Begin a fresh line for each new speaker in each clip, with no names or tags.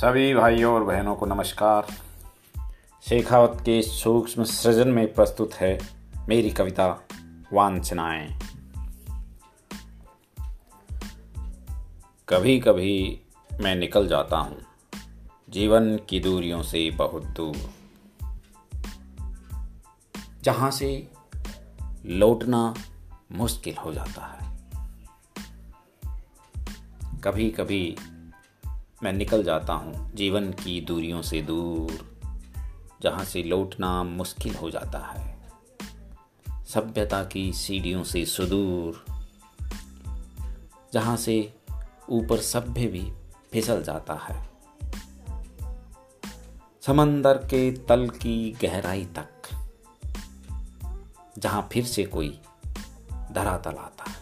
सभी भाइयों और बहनों को नमस्कार। शेखावत के सूक्ष्म सृजन में प्रस्तुत है मेरी कविता, वांछनाएँ। कभी कभी मैं निकल जाता हूँ, जीवन की दूरियों से बहुत दूर। जहाँ से लौटना मुश्किल हो जाता है। कभी कभी मैं निकल जाता हूँ जीवन की दूरियों से दूर, जहाँ से लौटना मुश्किल हो जाता है। सभ्यता की सीढ़ियों से सुदूर, जहाँ से ऊपर सभ्य भी फिसल जाता है। समंदर के तल की गहराई तक, जहाँ फिर से कोई धरातल आता है।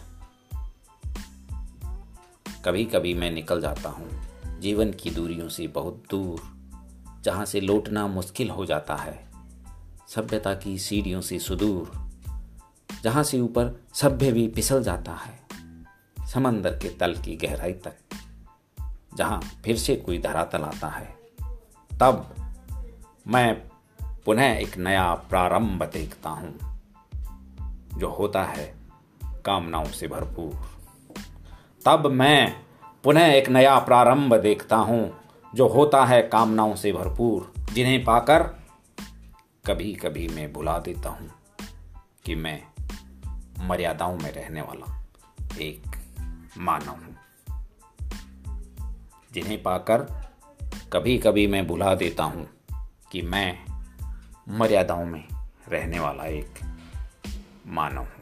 कभी कभी मैं निकल जाता हूँ जीवन की दूरियों से बहुत दूर, जहाँ से लौटना मुश्किल हो जाता है। सभ्यता की सीढ़ियों से सुदूर, जहाँ से ऊपर सभ्य भी फिसल जाता है, समंदर के तल की गहराई तक, जहाँ फिर से कोई धरातल आता है। तब मैं पुनः एक नया प्रारंभ देखता हूँ, जो होता है कामनाओं से भरपूर। तब मैं पुनः एक नया प्रारंभ देखता हूँ, जो होता है कामनाओं से भरपूर, जिन्हें पाकर कभी कभी मैं भुला देता हूँ कि मैं मर्यादाओं में रहने वाला एक मानव हूँ। जिन्हें पाकर कभी कभी मैं भुला देता हूँ कि मैं मर्यादाओं में रहने वाला एक मानव हूँ।